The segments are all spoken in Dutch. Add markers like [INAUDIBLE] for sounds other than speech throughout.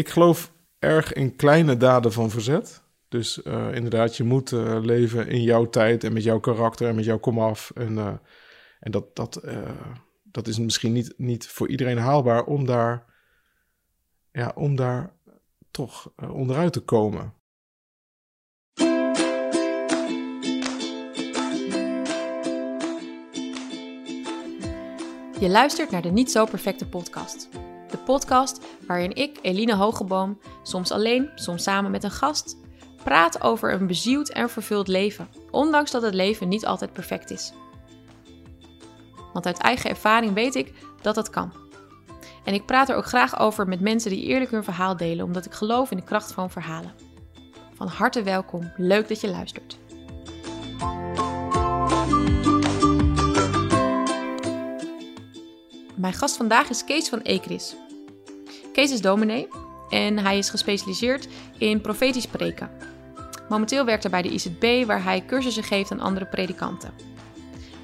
ik geloof erg in kleine daden van verzet. Dus uh, inderdaad, je moet uh, leven in jouw tijd en met jouw karakter en met jouw komaf. En, uh, en dat, dat, dat is misschien niet, niet voor iedereen haalbaar om daar, ja, om daar toch onderuit te komen. Je luistert naar de Niet Zo Perfecte podcast. De podcast waarin ik, Eline Hogeboom, soms alleen, soms samen met een gast, praat over een bezield en vervuld leven, ondanks dat het leven niet altijd perfect is. Want uit eigen ervaring weet ik dat dat kan. En ik praat er ook graag over met mensen die eerlijk hun verhaal delen, omdat ik geloof in de kracht van verhalen. Van harte welkom, leuk dat je luistert. Mijn gast vandaag is Kees van Ekris. Kees is dominee en hij is gespecialiseerd in profetisch spreken. Momenteel werkt hij bij de IZB waar hij cursussen geeft aan andere predikanten.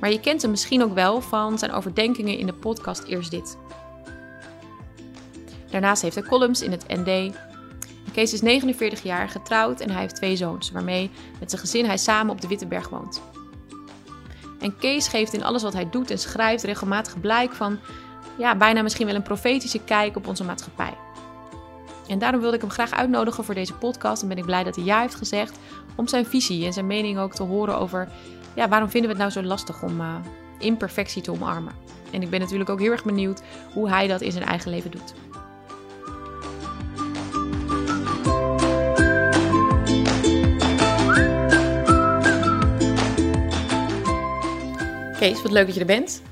Maar je kent hem misschien ook wel van zijn overdenkingen in de podcast Eerst Dit. Daarnaast heeft hij columns in het ND. Kees is 49 jaar, getrouwd en hij heeft twee zoons, waarmee met zijn gezin hij samen op de Witteberg woont. En Kees geeft in alles wat hij doet en schrijft regelmatig blijk van ja, bijna misschien wel een profetische kijk op onze maatschappij. En daarom wilde ik hem graag uitnodigen voor deze podcast en ben ik blij dat hij ja heeft gezegd om zijn visie en zijn mening ook te horen over ja, waarom vinden we het nou zo lastig om uh, imperfectie te omarmen. En ik ben natuurlijk ook heel erg benieuwd hoe hij dat in zijn eigen leven doet. Kees, wat leuk dat je er bent.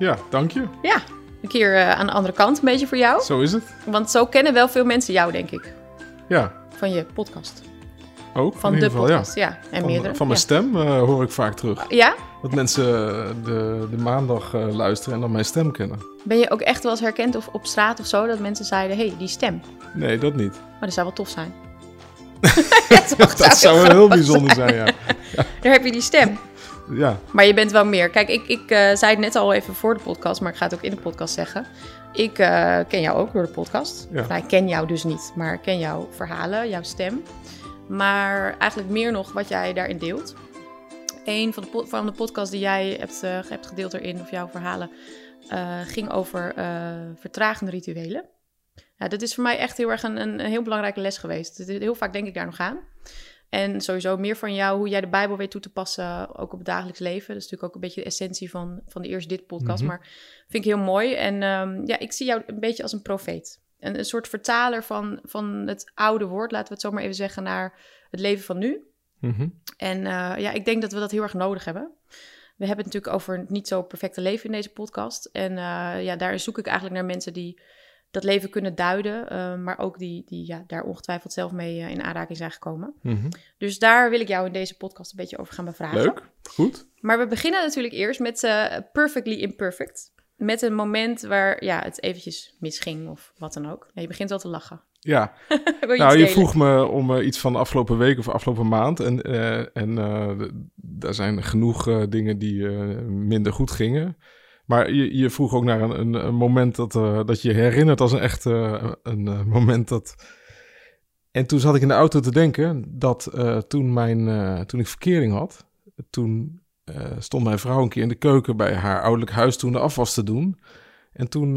Ja, dank je. Ja, een keer uh, aan de andere kant, een beetje voor jou. Zo is het. Want zo kennen wel veel mensen jou, denk ik. Ja. Van je podcast. Ook, van de geval, podcast, ja. En van, meerdere. Van mijn ja. stem uh, hoor ik vaak terug. Ja? Dat mensen de, de maandag uh, luisteren en dan mijn stem kennen. Ben je ook echt wel eens herkend of op straat of zo, dat mensen zeiden, hé, hey, die stem? Nee, dat niet. Maar dat zou wel tof zijn. [LAUGHS] [LAUGHS] dat, dat zou wel heel bijzonder zijn, zijn ja. ja. [LAUGHS] Daar heb je die stem. Ja. Maar je bent wel meer. Kijk, ik, ik uh, zei het net al even voor de podcast, maar ik ga het ook in de podcast zeggen. Ik uh, ken jou ook door de podcast. Ja. Nou, ik ken jou dus niet, maar ik ken jouw verhalen, jouw stem. Maar eigenlijk meer nog wat jij daarin deelt. Een van de, van de podcasts die jij hebt, uh, hebt gedeeld erin, of jouw verhalen, ging over vertragende rituelen. Ja, dat is voor mij echt heel erg een, een, een heel belangrijke les geweest. Heel vaak denk ik daar nog aan. En sowieso meer van jou, hoe jij de Bijbel weet toe te passen, ook op het dagelijks leven. Dat is natuurlijk ook een beetje de essentie van, van de Eerst Dit podcast. Mhm. Maar vind ik heel mooi. En um, ja, ik zie jou een beetje als een profeet. Een, een soort vertaler van, van het oude woord, laten we het zo maar even zeggen, naar het leven van nu. Mhm. En uh, ja, ik denk dat we dat heel erg nodig hebben. We hebben het natuurlijk over het niet zo perfecte leven in deze podcast. En uh, ja, daar zoek ik eigenlijk naar mensen die dat leven kunnen duiden, uh, maar ook die, die ja, daar ongetwijfeld zelf mee uh, in aanraking zijn gekomen. Mhm. Dus daar wil ik jou in deze podcast een beetje over gaan bevragen. Leuk, goed. Maar we beginnen natuurlijk eerst met uh, Perfectly Imperfect. Met een moment waar ja, het eventjes misging of wat dan ook. Ja, je begint wel te lachen. [LAUGHS] Ja, je nou, je vroeg me om iets van de afgelopen week of afgelopen maand. En, en daar zijn genoeg dingen die minder goed gingen. Maar je, je, vroeg ook naar een, een, een moment dat, uh, dat je herinnert als een echt uh, een uh, moment dat. En toen zat ik in de auto te denken dat eh, toen, mijn, toen ik verkering had, toen stond mijn vrouw een keer in de keuken bij haar ouderlijk huis toen de afwas te doen. En toen,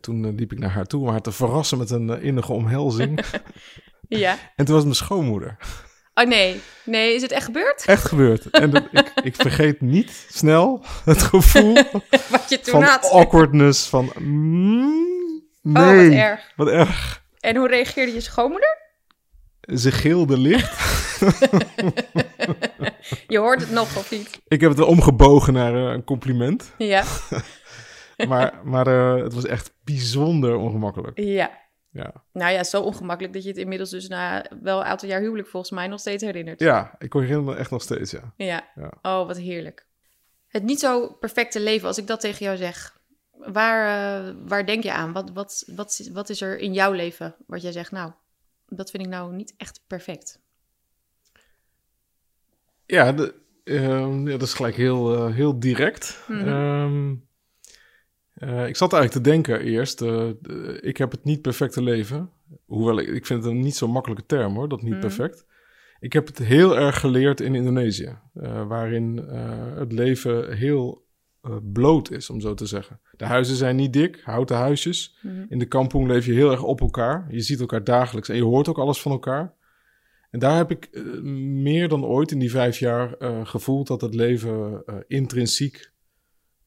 toen liep ik naar haar toe om haar te verrassen met een innige omhelzing. [LAUGHS] ja. En toen was mijn schoonmoeder. Oh nee, nee, is het echt gebeurd? Echt gebeurd. En dat, ik, ik vergeet niet snel het gevoel [LAUGHS] wat je toen van had. awkwardness, van mm, nee, Oh, wat erg. Wat erg. En hoe reageerde je schoonmoeder? Ze gilde licht. [LAUGHS] je hoort het nog of niet? Ik heb het omgebogen naar uh, een compliment. Ja. [LAUGHS] maar maar uh, het was echt bijzonder ongemakkelijk. Ja. Ja. Nou ja, zo ongemakkelijk dat je het inmiddels dus na wel een aantal jaar huwelijk volgens mij nog steeds herinnert. Ja, ik herinner me echt nog steeds, ja. Ja. ja. Oh, wat heerlijk. Het niet zo perfecte leven, als ik dat tegen jou zeg, waar, uh, waar denk je aan? Wat, wat, wat, wat is er in jouw leven wat jij zegt, nou, dat vind ik nou niet echt perfect? Ja, de, uh, ja dat is gelijk heel, uh, heel direct. Mhm. Um, Eh, ik zat eigenlijk te denken eerst, eh, de- ik heb het niet perfecte leven. Hoewel ik, ik vind het een niet zo makkelijke term hoor, dat niet Mhm. perfect. Ik heb het heel erg geleerd in Indonesië, eh, waarin eh, het leven heel eh, bloot is, om zo te zeggen. De huizen zijn niet dik, houten huisjes. Mhm. In de kampong leef je heel erg op elkaar. Je ziet elkaar dagelijks en je hoort ook alles van elkaar. En daar heb ik eh, meer dan ooit in die vijf jaar eh, gevoeld dat het leven eh, intrinsiek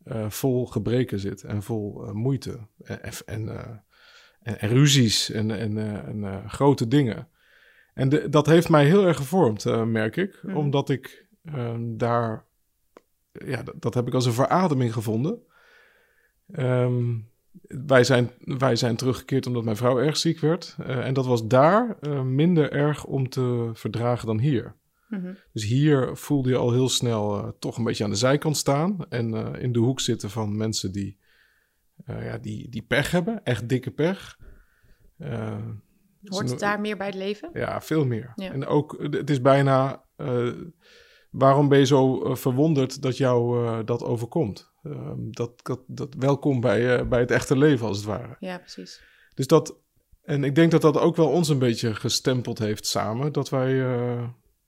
eh, vol gebreken zit en vol eh, moeite en, en, eh, en, en ruzies en, en, en grote dingen. En de- dat heeft mij heel erg gevormd, merk ik, Mhm. omdat ik eh, daar, ja, dat, dat heb ik als een verademing gevonden. Ehm, wij, zijn, wij zijn teruggekeerd omdat mijn vrouw erg ziek werd. en dat was daar minder erg om te verdragen dan hier. Mhm. Dus hier voelde je al heel snel eh, toch een beetje aan de zijkant staan. En eh, in de hoek zitten van mensen die, eh, ja, die, die pech hebben. Echt dikke pech. Hoort het daar meer bij het leven? Ja, veel meer. Ja. En ook, het is bijna... waarom ben je zo verwonderd dat jou dat overkomt? Ehm, dat, dat, dat welkom bij, bij het echte leven, als het ware. Ja, precies. Dus dat, en ik denk dat dat ook wel ons een beetje gestempeld heeft samen. Dat wij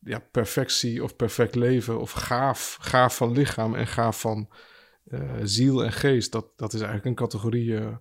ja, perfectie of perfect leven of gaaf, gaaf van lichaam en gaaf van uh, ziel en geest, dat, dat is eigenlijk een categorie uh,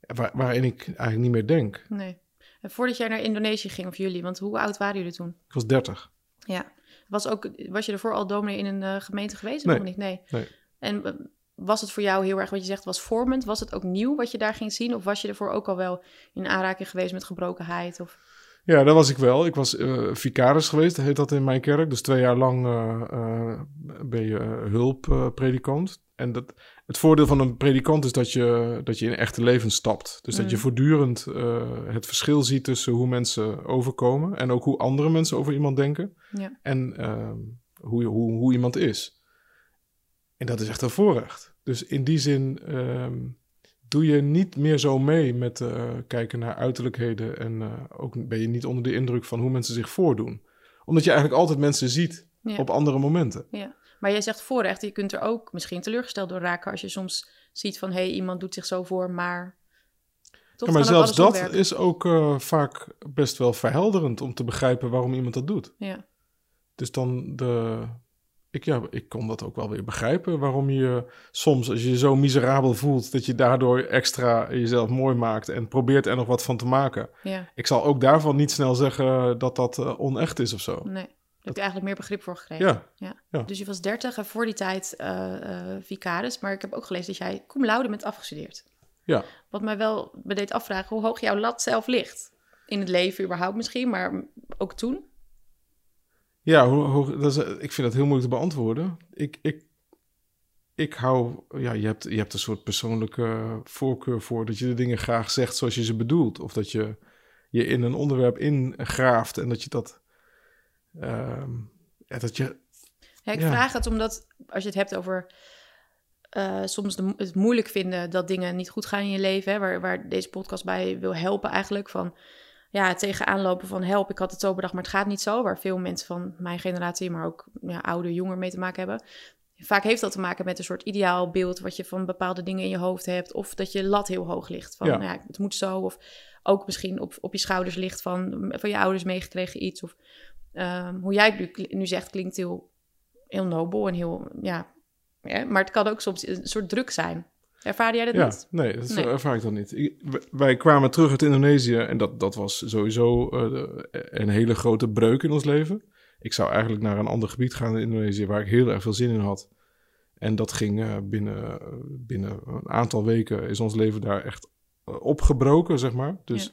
waar, waarin ik eigenlijk niet meer denk. Nee. En voordat jij naar Indonesië ging, of jullie, want hoe oud waren jullie toen? Ik was 30. Ja. Was, ook, was je ervoor al dominee in een uh, gemeente geweest? Nee. Of niet? Nee. nee. En was het voor jou heel erg, wat je zegt, was vormend? Was het ook nieuw wat je daar ging zien? Of was je ervoor ook al wel in aanraking geweest met gebrokenheid? Of... Ja, dat was ik wel. Ik was uh, vicaris geweest, heet dat in mijn kerk. Dus twee jaar lang uh, uh, ben je hulppredikant. en dat, het voordeel van een predikant is dat je, dat je in echte leven stapt. Dus mm. dat je voortdurend uh, het verschil ziet tussen hoe mensen overkomen... en ook hoe andere mensen over iemand denken. Ja. En ehm, hoe, hoe, hoe iemand is. En dat is echt een voorrecht. Dus in die zin um, doe je niet meer zo mee met uh, kijken naar uiterlijkheden. En uh, ook ben je niet onder de indruk van hoe mensen zich voordoen. Omdat je eigenlijk altijd mensen ziet ja. op andere momenten. Ja. Maar jij zegt voorrecht, je kunt er ook misschien teleurgesteld door raken als je soms ziet van hé, hey, iemand doet zich zo voor, maar. Ja, maar zelfs dat is ook uh, vaak best wel verhelderend om te begrijpen waarom iemand dat doet. Ja. Dus dan de, ik, ja, ik kon dat ook wel weer begrijpen. Waarom je soms, als je je zo miserabel voelt, dat je daardoor extra jezelf mooi maakt en probeert er nog wat van te maken. Ja. Ik zal ook daarvan niet snel zeggen dat dat uh, onecht is of zo. Nee. Daar heb je eigenlijk meer begrip voor gekregen. Ja. ja. ja. Dus je was 30 en voor die tijd uh, uh, vicaris. Maar ik heb ook gelezen dat jij cum laude bent afgestudeerd. Ja. Wat mij wel me deed afvragen hoe hoog jouw lat zelf ligt. In het leven überhaupt misschien, maar ook toen. Ja, hoe, hoe, dat is, ik vind dat heel moeilijk te beantwoorden. Ik, ik, ik hou, ja, je hebt, je hebt een soort persoonlijke voorkeur voor dat je de dingen graag zegt zoals je ze bedoelt. Of dat je je in een onderwerp ingraaft en dat je dat, uh, ja, dat je... Ja, ik ja. vraag het omdat, als je het hebt over uh, soms de, het moeilijk vinden dat dingen niet goed gaan in je leven, hè, waar, waar deze podcast bij wil helpen eigenlijk, van ja, tegenaan lopen van help, ik had het zo bedacht, maar het gaat niet zo. Waar veel mensen van mijn generatie, maar ook ja, oude, jonger mee te maken hebben. Vaak heeft dat te maken met een soort ideaalbeeld wat je van bepaalde dingen in je hoofd hebt. Of dat je lat heel hoog ligt. Van ja. Nou ja, het moet zo. Of ook misschien op, op je schouders ligt van, van je ouders meegekregen iets. Of um, hoe jij het nu, nu zegt klinkt heel, heel nobel en heel, ja, ja. Maar het kan ook soms een soort druk zijn. Ervaar jij dat ja, niet? Nee, dat nee. ervaar ik dan niet. Ik, wij kwamen terug uit Indonesië en dat, dat was sowieso uh, een hele grote breuk in ons leven. Ik zou eigenlijk naar een ander gebied gaan in Indonesië waar ik heel erg veel zin in had. En dat ging uh, binnen, binnen een aantal weken is ons leven daar echt opgebroken, zeg maar. Dus,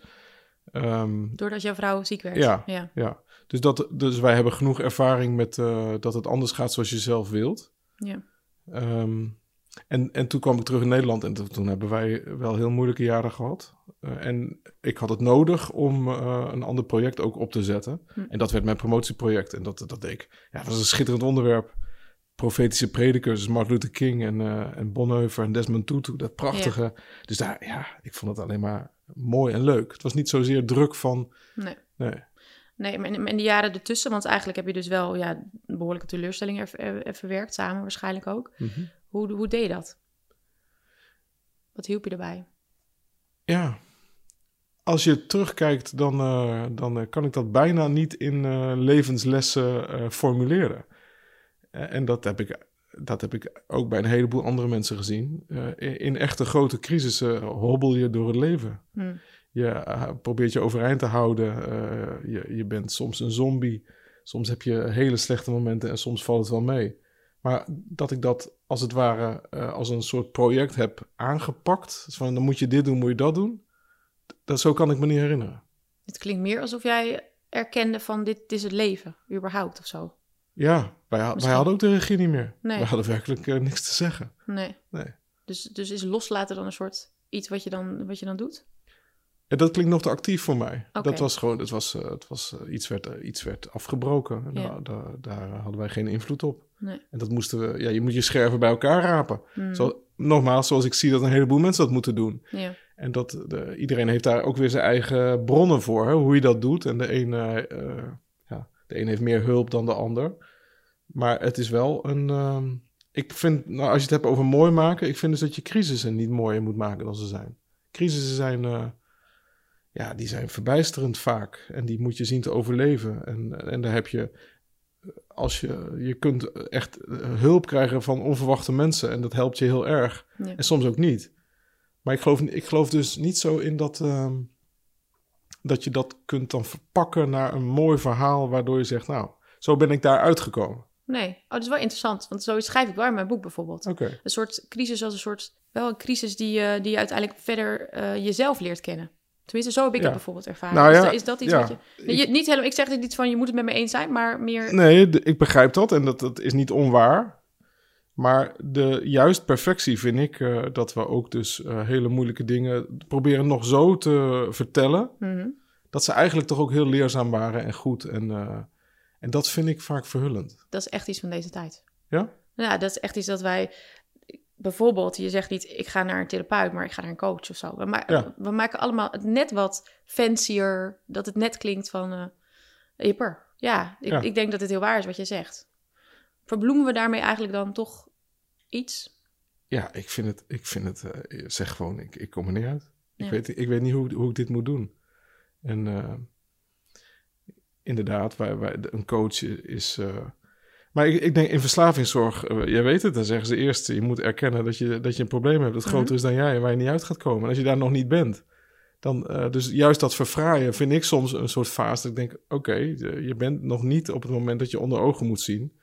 ja. um, Doordat jouw vrouw ziek werd? Ja, ja. ja. Dus, dat, dus wij hebben genoeg ervaring met uh, dat het anders gaat zoals je zelf wilt. Ja. Um, en, en toen kwam ik terug in Nederland en toen hebben wij wel heel moeilijke jaren gehad. Uh, en ik had het nodig om uh, een ander project ook op te zetten. Hm. En dat werd mijn promotieproject. En dat, dat deed ik. Ja, dat was een schitterend onderwerp. Profetische predikers, Martin Luther King en, uh, en Bonhoeffer en Desmond Tutu. Dat prachtige. Ja. Dus daar, ja, ik vond het alleen maar mooi en leuk. Het was niet zozeer druk van... Nee. nee. Nee, maar in, de jaren ertussen, want eigenlijk heb je dus wel ja, behoorlijke teleurstelling er, er, er verwerkt, samen waarschijnlijk ook. Mm -hmm. Hoe, hoe deed je dat? Wat hielp je erbij? Ja, als je terugkijkt, dan, eh, dan eh, kan ik dat bijna niet in eh, levenslessen eh, formuleren. En dat heb, ik, dat heb ik ook bij een heleboel andere mensen gezien. In, in echte grote crisissen hobbel je door het leven. Hm. Je probeert je overeind te houden. je, je bent soms een zombie. Soms heb je hele slechte momenten en soms valt het wel mee. Maar dat ik dat als het ware eh, als een soort project heb aangepakt. Dus van dan moet je dit doen, moet je dat doen. Dat, zo kan ik me niet herinneren. Het klinkt meer alsof jij erkende van dit, dit is het leven, überhaupt of zo. Ja, wij, wij hadden ook de regie niet meer. Nee. We hadden werkelijk eh, niks te zeggen. Nee. Nee. Dus, dus is loslaten dan een soort iets wat je dan, wat je dan doet? En dat klinkt nog te actief voor mij. Dat was gewoon, het was, eh, het was, eh, iets, werd, eh, iets werd afgebroken. En Ja. daar, daar, daar hadden wij geen invloed op. Nee. En dat moesten we, ja, je moet je scherven bij elkaar rapen. Hm. Zo, nogmaals, zoals ik zie dat een heleboel mensen dat moeten doen. Ja. En dat de, iedereen heeft daar ook weer zijn eigen bronnen voor, hè, hoe je dat doet. En de een, ja, de een heeft meer hulp dan de ander. Maar het is wel een. ehm, ik vind, nou, als je het hebt over mooi maken, ik vind dus dat je crisissen niet mooier moet maken dan ze zijn. Crisissen zijn, ja, die zijn verbijsterend vaak. En die moet je zien te overleven. En, en daar heb je, als je, je kunt echt eh, hulp krijgen van onverwachte mensen. En dat helpt je heel erg. Ja. En soms ook niet. Maar ik geloof, ik geloof dus niet zo in dat, ehm, dat je dat kunt dan verpakken naar een mooi verhaal, waardoor je zegt, nou, zo ben ik daar uitgekomen. Nee. Oh, dat is wel interessant, want zo schrijf ik wel in mijn boek bijvoorbeeld. Een soort crisis als een soort, wel een crisis die, je die je uiteindelijk verder eh, jezelf leert kennen. Tenminste, zo heb ik Ja. het bijvoorbeeld ervaren. Nou is, ja, dat- is dat iets ja. wat je... je niet helemaal, ik zeg dit niet van, je moet het met me eens zijn, maar meer... Nee, de- ik begrijp dat en dat, dat is niet onwaar. Maar de juist perfectie vind ik eh, dat we ook dus eh, hele moeilijke dingen proberen nog zo te vertellen, Mhm. dat ze eigenlijk toch ook heel leerzaam waren en goed. En, eh, en dat vind ik vaak verhullend. Dat is echt iets van deze tijd. Ja? Ja, dat is echt iets dat wij... Bijvoorbeeld, je zegt niet, ik ga naar een therapeut, maar ik ga naar een coach of zo. We, ma- Ja. we maken allemaal het net wat fancier, dat het net klinkt van eh hipper. Ja, ik, Ja. ik denk dat het heel waar is wat je zegt. Verbloemen we daarmee eigenlijk dan toch iets? Ja, ik vind het, ik vind het eh, zeg gewoon, ik, ik kom er niet uit. Ik, Ja. weet, ik weet niet hoe, hoe ik dit moet doen. En eh, inderdaad, wij, wij, een coach is... maar ik, ik denk in verslavingszorg, eh, jij weet het, dan zeggen ze eerst... je moet erkennen dat je, dat je een probleem hebt dat Mhm. groter is dan jij... en waar je niet uit gaat komen. En als je daar nog niet bent... Dan, eh, dus juist dat verfraaien vind ik soms een soort fase dat ik denk... oké, je bent nog niet op het moment dat je onder ogen moet zien.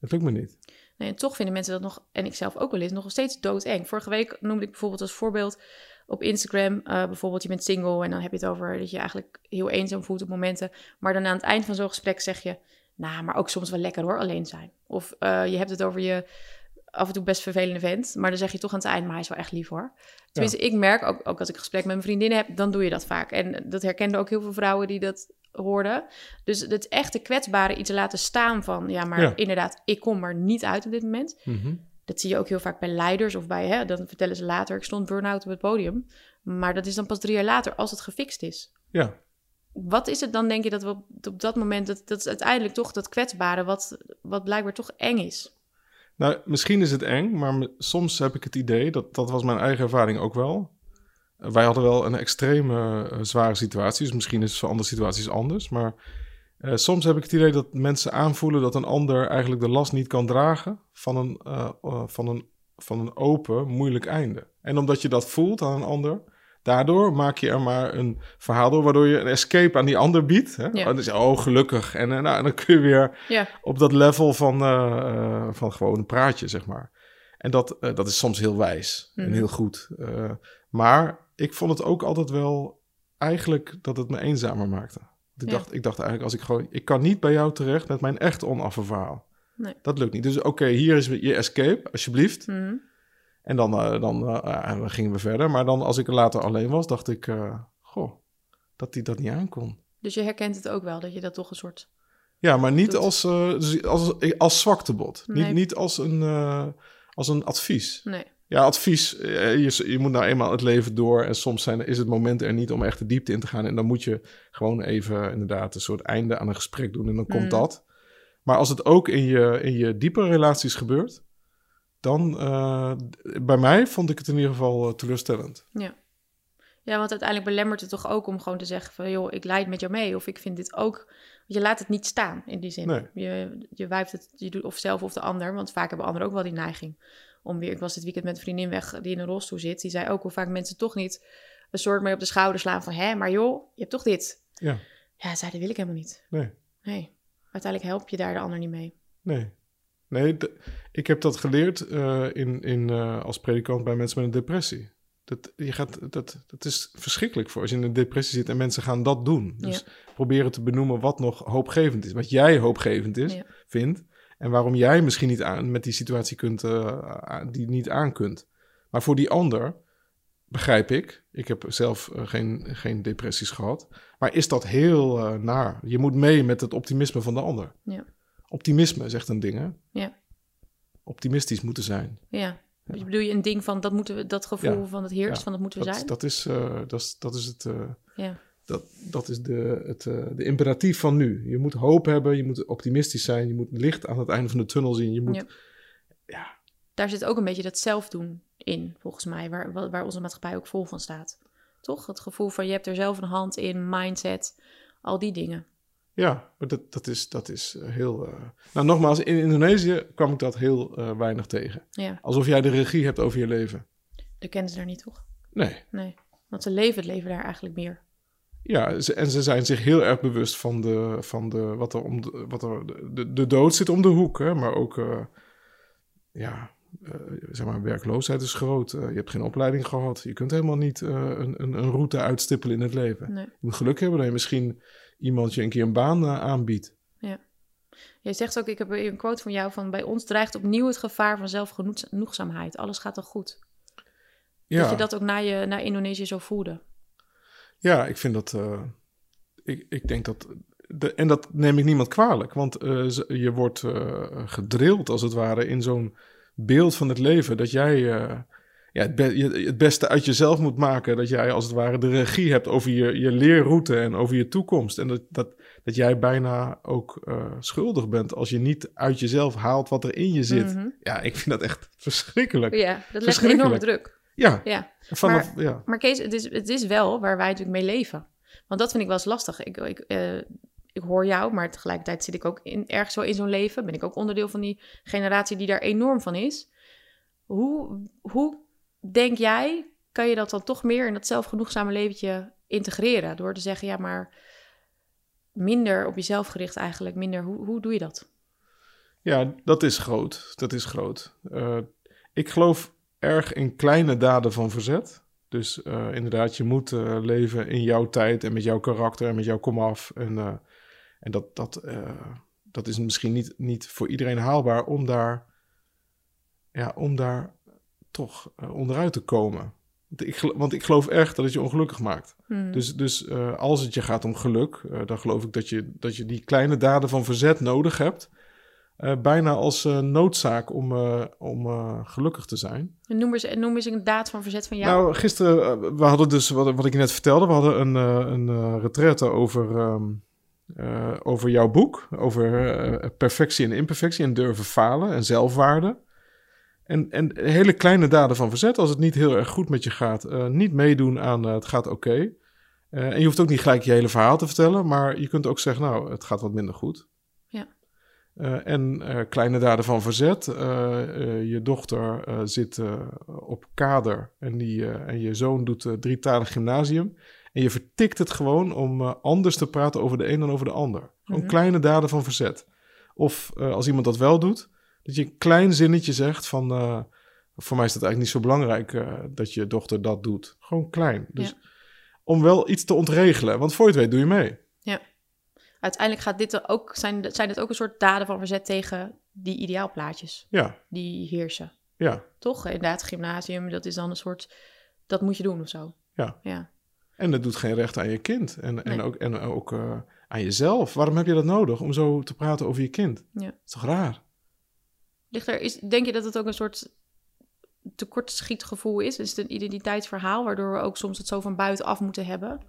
Het lukt me niet. Nee, en toch vinden mensen dat nog, en ik zelf ook wel eens, nog steeds doodeng. Vorige week noemde ik bijvoorbeeld als voorbeeld op Instagram, eh, bijvoorbeeld je bent single en dan heb je het over dat je eigenlijk heel eenzaam voelt op momenten. Maar dan aan het eind van zo'n gesprek zeg je, nou, maar ook soms wel lekker hoor, alleen zijn. Of eh, je hebt het over je af en toe best vervelende vent, maar dan zeg je toch aan het eind, maar hij is wel echt lief hoor. Tenminste, ik merk, ook, ook als ik gesprek met mijn vriendinnen heb, dan doe je dat vaak. En dat herkenden ook heel veel vrouwen die dat hoorden. Dus het echte kwetsbare iets laten staan van, ja, maar Ja. inderdaad, ik kom er niet uit op dit moment. Mhm. Dat zie je ook heel vaak bij leiders of bij, hè, dan vertellen ze later, ik stond burn-out op het podium. Maar dat is dan pas drie jaar later als het gefixt is. Ja, Wat is het dan, denk je, dat we op, dat moment, dat, dat is uiteindelijk toch dat kwetsbare, wat, wat blijkbaar toch eng is? Nou, misschien is het eng, maar soms heb ik het idee, dat, dat was mijn eigen ervaring ook wel. Eh, wij hadden wel een extreme eh, zware situatie, dus misschien is het voor andere situaties anders. Maar eh, soms heb ik het idee dat mensen aanvoelen dat een ander eigenlijk de last niet kan dragen van een, van een, van een open, moeilijk einde. En omdat je dat voelt aan een ander, daardoor maak je er maar een verhaal door, waardoor je een escape aan die ander biedt. Hè? Ja. En dan zeg je, oh, gelukkig. En, eh, nou, en dan kun je weer Ja, op dat level van, eh, van gewoon een praatje, zeg maar. En dat, dat is soms heel wijs en Mhm. heel goed. Maar ik vond het ook altijd wel eigenlijk dat het me eenzamer maakte. Ik, Ja. dacht, ik dacht eigenlijk, als ik gewoon... Ik kan niet bij jou terecht met mijn echt onaffe verhaal. Nee. Dat lukt niet. Dus oké, hier is je escape, alsjeblieft. Mhm. En dan, eh, dan eh, dan gingen we verder. Maar dan als ik later alleen was, dacht ik... eh, goh, dat hij dat niet aankon. dus je herkent het ook wel, dat je dat toch een soort... Ja, maar niet Doet. als, als, als zwaktebod. Nee. Niet, niet als, een, als een advies. Nee, Ja, advies. je, je moet nou eenmaal het leven door. En soms zijn, is het moment er niet om echt de diepte in te gaan. En dan moet je gewoon even inderdaad een soort einde aan een gesprek doen. En dan komt Mm. dat. Maar als het ook in je, in je diepe relaties gebeurt. Dan, eh, bij mij vond ik het in ieder geval eh, teleurstellend. Ja. Ja, want uiteindelijk belemmert het toch ook om gewoon te zeggen van... joh, ik leid met jou mee of ik vind dit ook... Je laat het niet staan in die zin. Nee. Je, je wijft het, je doet of zelf of de ander. Want vaak hebben anderen ook wel die neiging. Om weer, ik was dit weekend met een vriendin weg die in een rolstoel zit. Die zei ook hoe vaak mensen toch niet een soort mee op de schouder slaan van... hè, maar joh, je hebt toch dit. Ja, Ja, zei, dat wil ik helemaal niet. nee, Nee, uiteindelijk help je daar de ander niet mee. nee. Nee, ik heb dat geleerd eh, in, in, eh, als predikant bij mensen met een depressie. Dat, je gaat, dat, dat is verschrikkelijk voor als je in een depressie zit en mensen gaan dat doen. Dus proberen te benoemen wat nog hoopgevend is. Wat jij hoopgevend is, Ja. vindt. En waarom jij misschien niet aan, met die situatie kunt, eh, die niet aan kunt. Maar voor die ander, begrijp ik. Ik heb zelf geen, geen depressies gehad. Maar is dat heel naar? Je moet mee met het optimisme van de ander. Ja. Optimisme zegt een ding, hè? Ja. Optimistisch moeten zijn. Ja. Dus bedoel je een ding van dat moeten we, dat gevoel Ja. van het heerst, van dat moeten we Dat, zijn? dat, is, eh, dat, is, dat is het. eh, Ja. dat, dat is de, het, eh, de imperatief van nu. Je moet hoop hebben, je moet optimistisch zijn, je moet licht aan het einde van de tunnel zien. Je moet, Ja. ja. Daar zit ook een beetje dat zelfdoen in, volgens mij, waar, wa- waar onze maatschappij ook vol van staat. Toch? Het gevoel van je hebt er zelf een hand in, mindset, al die dingen. Ja, maar dat, dat is, dat is eh, heel. eh, Nou, nogmaals, in Indonesië kwam ik dat heel eh, weinig tegen. Ja, Alsof jij de regie hebt over je leven. dat kennen ze daar niet, toch? Nee. Nee. Want ze leven het leven daar eigenlijk meer. Ja, ze, en ze zijn zich heel erg bewust van, de, van de, wat er om de, wat er, de, de dood zit om de hoek. Hè? Maar ook, ja, zeg maar, werkloosheid is groot. Je hebt geen opleiding gehad. Je kunt helemaal niet een, een, een route uitstippelen in het leven. Nee. Je moet geluk hebben dat je misschien iemand je een keer een baan eh, aanbiedt. Jij zegt ook, ik heb een quote van jou van... bij ons dreigt opnieuw het gevaar van zelfgenoegzaamheid. Alles gaat toch goed? Dat Ja, je dat ook naar, je, naar Indonesië zo voelde. ja ik vind dat. eh, ik, ik denk dat. De, en dat neem ik niemand kwalijk, want eh, je wordt eh, gedrild als het ware in zo'n beeld van het leven dat jij ja, het, be- je- het beste uit jezelf moet maken. Dat jij als het ware de regie hebt over je, je leerroute en over je toekomst. En dat, dat, dat jij bijna ook eh, schuldig bent als je niet uit jezelf haalt wat er in je zit. Mhm. Ja, ik vind dat echt verschrikkelijk. Ja, dat legt enorme druk. Ja, Ja. vanaf, ja. Maar Kees, het is, het is wel waar wij natuurlijk mee leven. Want dat vind ik wel eens lastig. Ik, ik, eh, ik hoor jou, maar tegelijkertijd zit ik ook in, ergens wel in zo'n leven. Ben ik ook onderdeel van die generatie die daar enorm van is. Hoe, hoe denk jij, kan je dat dan toch meer in dat zelfgenoegzame leventje integreren? Door te zeggen, ja, maar minder op jezelf gericht eigenlijk. Minder, hoe, hoe doe je dat? Ja, dat is groot. Dat is groot. Eh, ik geloof erg in kleine daden van verzet. Dus eh, inderdaad, je moet eh, leven in jouw tijd en met jouw karakter en met jouw komaf. En, en dat, dat, dat is misschien niet, niet voor iedereen haalbaar om daar, ja, om daar toch eh, onderuit te komen. Want ik, want ik geloof echt dat het je ongelukkig maakt. Hmm. Dus, dus eh, als het je gaat om geluk, eh, dan geloof ik dat je, dat je die kleine daden van verzet nodig hebt. bijna als noodzaak om, om gelukkig te zijn. En noem, eens, en noem eens een daad van verzet van jou. Nou, gisteren, we hadden dus, wat, wat ik je net vertelde, we hadden een, een retraite over, ehm, eh, over jouw boek. Over perfectie en imperfectie en durven falen en zelfwaarde. En, en hele kleine daden van verzet, als het niet heel erg goed met je gaat. eh, niet meedoen aan eh, het gaat oké. Eh, en je hoeft ook niet gelijk je hele verhaal te vertellen, maar je kunt ook zeggen, nou, het gaat wat minder goed. Ja. En kleine daden van verzet. Je dochter zit op kader en, die, en je zoon doet drietalig gymnasium. En je vertikt het gewoon om anders te praten over de een dan over de ander. Gewoon Mhm. kleine daden van verzet. Of als iemand dat wel doet, dat je een klein zinnetje zegt van... eh, voor mij is het eigenlijk niet zo belangrijk eh, dat je dochter dat doet. Gewoon klein. Dus Ja. om wel iets te ontregelen. Want voor je het weet doe je mee. Uiteindelijk gaat dit er ook, zijn, zijn het ook een soort daden van verzet tegen die ideaalplaatjes Ja, die heersen. ja. Toch? Inderdaad, gymnasium, dat is dan een soort, dat moet je doen of zo. Ja. Ja, En dat doet geen recht aan je kind. En, en ook, en ook eh, aan jezelf. Waarom heb je dat nodig om zo te praten over je kind? Ja. Dat is toch raar? Ligt er, is, denk je dat het ook een soort tekortschietgevoel is? Is het een identiteitsverhaal, waardoor we ook soms het zo van buitenaf moeten hebben?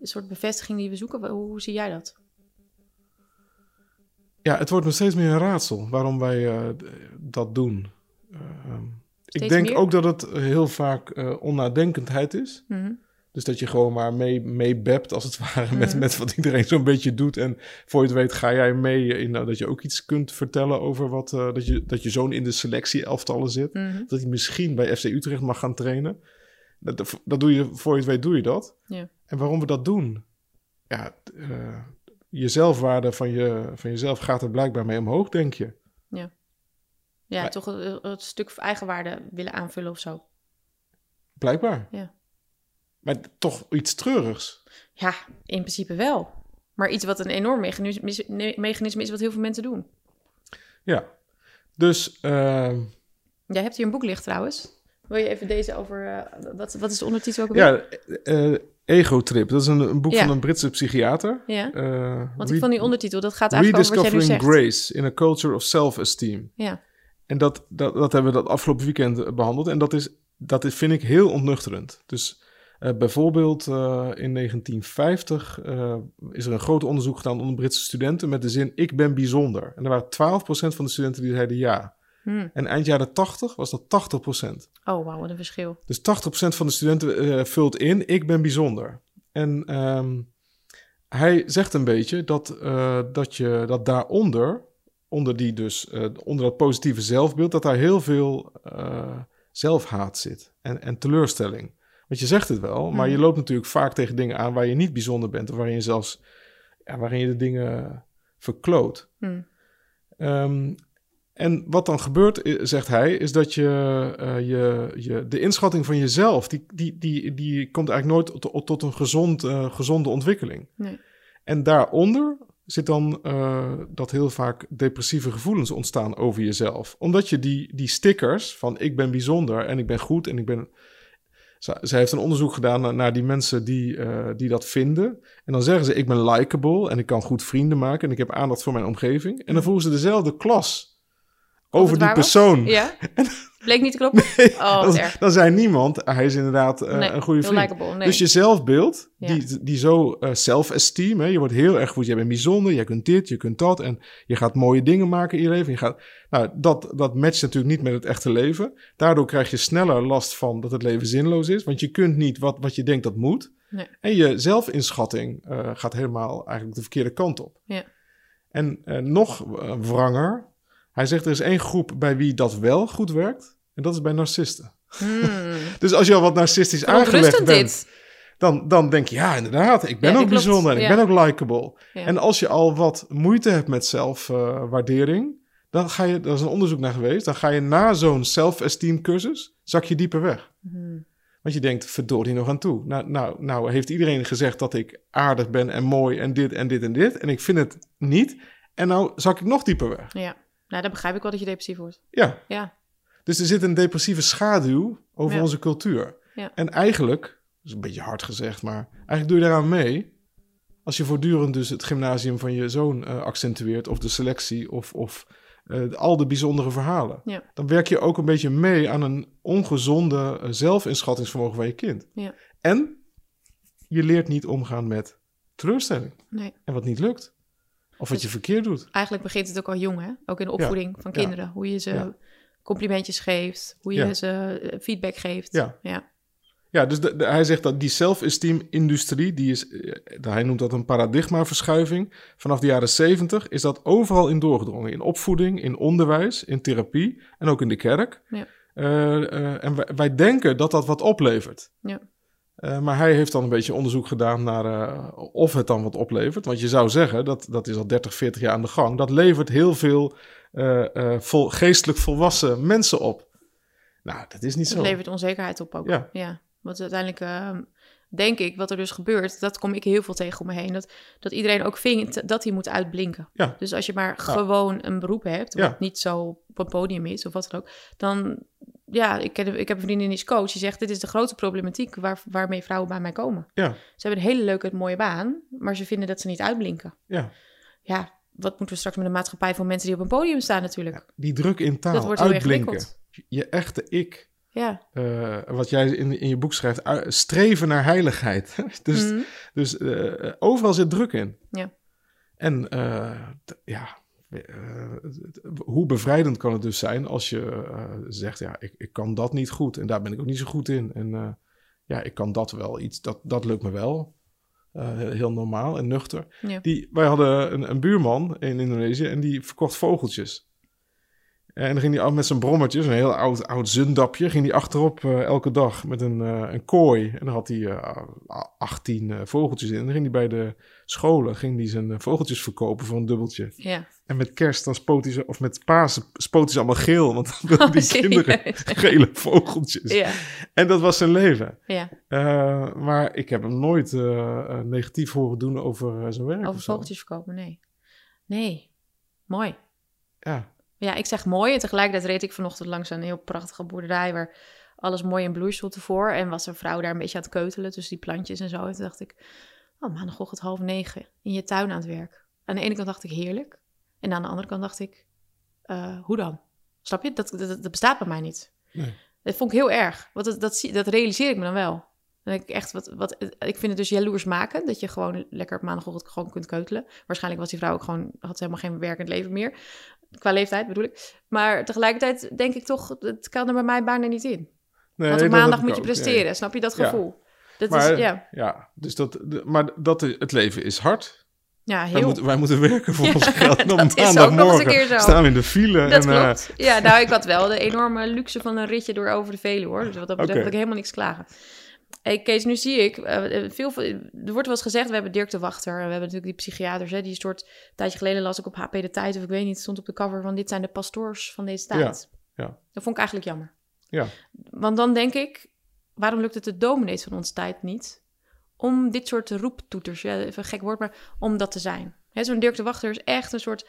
Een soort bevestiging die we zoeken. Hoe, hoe zie jij dat? Ja, het wordt nog steeds meer een raadsel waarom wij eh, dat doen. ehm, ik denk meer? ook dat het heel vaak eh, onnadenkendheid is. Mhm. Dus dat je gewoon maar mee, mee bept, als het ware, met, Mhm. met wat iedereen zo'n beetje doet. En voor je het weet ga jij mee in nou, dat je ook iets kunt vertellen over wat... eh, dat, je, dat je zoon in de selectie-elftallen zit. Mhm. Dat hij misschien bij FC Utrecht mag gaan trainen. Dat, dat- doe je, voor je het weet doe je dat. Ja. En waarom we dat doen? Ja, eh, je zelfwaarde van, je, van jezelf gaat er blijkbaar mee omhoog, denk je. Ja, Maar- toch het, het stuk eigenwaarde willen aanvullen of zo. Blijkbaar. Ja. Maar toch iets treurigs. Ja, in principe wel. Maar iets wat een enorm mechanisme, is wat heel veel mensen doen. Ja. Dus ehm, Jij hebt hier een boek liggen trouwens. Wil je even deze over... eh, wat, wat is de ondertitel ook ja, eh, Ego Trip. Dat is een, een boek Ja. van een Britse psychiater. Ja, Eh, want ik vond die ondertitel, dat gaat eigenlijk over wat jij nu Rediscovering zegt. Grace in a Culture of Self-Esteem. Ja, En dat, dat, dat hebben we dat afgelopen weekend eh, behandeld. En dat, is, dat is, vind ik heel ontnuchterend. Dus eh, bijvoorbeeld eh, in 1950 eh, is er een groot onderzoek gedaan onder Britse studenten met de zin ik ben bijzonder. En er waren 12% van de studenten die zeiden ja. Hm. En eind jaren 80 was dat 80%. Oh, wauw, wat een verschil. Dus 80% van de studenten vult in ik ben bijzonder. En ehm, hij zegt een beetje dat, dat je dat daaronder, onder, die dus, onder dat positieve zelfbeeld, dat daar heel veel zelfhaat zit en, en teleurstelling. Want je zegt het wel, maar je loopt natuurlijk vaak tegen dingen aan waar je niet bijzonder bent, of waarin je zelfs ja, waarin je de dingen verkloot. Hm. Ehm, en wat dan gebeurt, zegt hij, is dat je, eh, je, je de inschatting van jezelf, die, die, die, die komt eigenlijk nooit tot, tot een gezond, eh, gezonde ontwikkeling. Nee. En daaronder zit dan eh, dat heel vaak depressieve gevoelens ontstaan over jezelf. Omdat je die, die stickers van ik ben bijzonder en ik ben goed en ik ben... Zij, heeft een onderzoek gedaan naar, naar die mensen die, eh, die dat vinden. En dan zeggen ze ik ben likable en ik kan goed vrienden maken en ik heb aandacht voor mijn omgeving. En dan voegen ze dezelfde klas over die persoon. Ja? [LAUGHS] Bleek niet te kloppen? [LAUGHS] Oh, wat dan, erg. zei niemand, hij is inderdaad eh, Nee, een goede vriend. Nee. Dus je zelfbeeld, Ja. die, die zo eh self-esteem, je wordt heel erg goed, jij bent bijzonder, jij kunt dit, je kunt dat en je gaat mooie dingen maken in je leven. Je gaat, nou, dat, dat matcht natuurlijk niet met het echte leven. Daardoor krijg je sneller last van dat het leven zinloos is, want je kunt niet wat, wat je denkt dat moet. Nee. En je zelfinschatting eh, gaat helemaal eigenlijk de verkeerde kant op. Ja. En nog wranger, hij zegt er is één groep bij wie dat wel goed werkt, en dat is bij narcisten. Hmm. [LAUGHS] Dus als je al wat narcistisch aangelegd bent, dit. dan, dan denk je, ja, inderdaad, ik ben Ja, ook bijzonder en ik ben ook likable. Ja. En als je al wat moeite hebt met zelfwaardering, dan ga je, daar is een onderzoek naar geweest, dan ga je na zo'n self-esteem cursus, zak je dieper weg. Hmm. Want je denkt, verdorie nog aan toe. Nou, nou, nou heeft iedereen gezegd dat ik aardig ben en mooi en dit en dit en dit. En ik vind het niet. En nou zak ik nog dieper weg. Ja, nou, dan begrijp ik wel dat je depressief wordt. Ja, Ja, dus er zit een depressieve schaduw over Ja. onze cultuur. Ja. En eigenlijk, dat is een beetje hard gezegd, maar eigenlijk doe je daaraan mee. Als je voortdurend dus het gymnasium van je zoon eh, accentueert, of de selectie, of, of eh, al de bijzondere verhalen. Ja. Dan werk je ook een beetje mee aan een ongezonde eh, zelfinschattingsvermogen van je kind. Ja. En je leert niet omgaan met teleurstelling nee. en wat niet lukt. Of wat je verkeerd doet. Eigenlijk begint het ook al jong, hè? Ook in de opvoeding van Ja. kinderen. Hoe je ze complimentjes geeft, hoe je ze eh, feedback geeft. Ja. ja. Ja, dus de- de- hij zegt dat die self-esteem-industrie, die is, eh, hij noemt dat een paradigmaverschuiving. Vanaf de jaren 70 is dat overal in doorgedrongen. In opvoeding, in onderwijs, in therapie en ook in de kerk. Ja. Eh, en wij, wij denken dat dat wat oplevert. Ja. Eh, maar hij heeft dan een beetje onderzoek gedaan naar eh, of het dan wat oplevert. Want je zou zeggen, dat, dat is al 30, 40 jaar aan de gang. Dat levert heel veel eh, vol, geestelijk volwassen mensen op. Nou, dat is niet Het zo. levert onzekerheid op ook. Ja. ja. Want uiteindelijk ehm, denk ik, wat er dus gebeurt, dat kom ik heel veel tegen om me heen. Dat, dat iedereen ook vindt dat hij moet uitblinken. Ja. Dus als je maar gewoon een beroep hebt, wat niet zo op een podium is of wat dan ook, dan, ja, ik, ken, ik heb een vriendin die is coach, die zegt, dit is de grote problematiek waar, waarmee vrouwen bij mij komen. Ja, Ze hebben een hele leuke, mooie baan, maar ze vinden dat ze niet uitblinken. ja. Ja, wat moeten we straks met een maatschappij van mensen die op een podium staan natuurlijk? Die druk in taal, dat wordt heel uitblinken. Je echte ik. Ja. eh, wat jij in, in je boek schrijft, streven naar heiligheid. [LAUGHS] dus Mhm. dus eh, overal zit druk in. Ja. En eh, ja, hoe bevrijdend kan het dus zijn als je eh, zegt, ja, ik, ik kan dat niet goed en daar ben ik ook niet zo goed in. En eh, ja, ik kan dat wel iets, dat, dat lukt me wel. Eh, heel normaal en nuchter. Ja. Die, wij hadden een, een buurman in Indonesië en die verkocht vogeltjes. En dan ging hij met zijn brommertje, zo'n heel oud, oud zundapje, ging hij achterop eh, elke dag met een, eh, een kooi. En dan had hij eh, 18 eh, vogeltjes in. En dan ging hij bij de scholen ging hij zijn eh, vogeltjes verkopen voor een dubbeltje. Ja. En met kerst dan spoot hij ze, of met Pasen spoot hij ze allemaal geel, want dan wilden [LAUGHS] die Oh, serieus? kinderen [LAUGHS] gele vogeltjes. Ja. En dat was zijn leven. ja. Eh, maar ik heb hem nooit eh, eh, negatief horen doen over zijn werk. Over of zo. vogeltjes verkopen, nee. Nee. Mooi. Ja, Ja, ik zeg mooi. En tegelijkertijd reed ik vanochtend langs een heel prachtige boerderij waar alles mooi in bloei stond ervoor. En was een vrouw daar een beetje aan het keutelen tussen die plantjes en zo. En toen dacht ik, oh, maandagochtend half negen in je tuin aan het werk. Aan de ene kant dacht ik heerlijk. En aan de andere kant dacht ik, eh, hoe dan? Snap je? Dat, dat, dat bestaat bij mij niet. nee. Dat vond ik heel erg. Want dat, dat, realiseer ik me dan wel. Dan ik echt, wat, wat, ik vind het dus jaloers maken dat je gewoon lekker op maandagochtend gewoon kunt keutelen. Waarschijnlijk was die vrouw ook gewoon, had ze helemaal geen werkend leven meer. Qua leeftijd bedoel ik. Maar tegelijkertijd denk ik toch, het kan er bij mij bijna niet in. Nee, Want op maandag moet je ook, presteren, ja. snap je dat Ja. gevoel? Dat Maar, is, ja, ja, dus dat, maar dat, het leven is hard. Ja Wij heel... moeten, wij moeten werken voor [LAUGHS] Ja, ons geld. En op dat is ook nog eens een maandagmorgen keer zo. staan we in de file. Dat en, eh. Ja, nou, ik had wel de enorme luxe van een ritje door over de Veluwe, hoor. Dus wat dat betreft ik helemaal niks klagen. Hey Kees, nu zie ik, eh, veel, er wordt wel eens gezegd, we hebben Dirk de Wachter, we hebben natuurlijk die psychiaters, hè, die soort, een tijdje geleden las ik op HP De Tijd, of ik weet niet, stond op de cover van dit zijn de pastoors van deze tijd. ja. Dat vond ik eigenlijk jammer. ja. Want dan denk ik, waarom lukt het de dominees van onze tijd niet om dit soort roeptoeters, ja, even een gek woord, maar om dat te zijn? Zo'n Dirk de Wachter is echt een soort,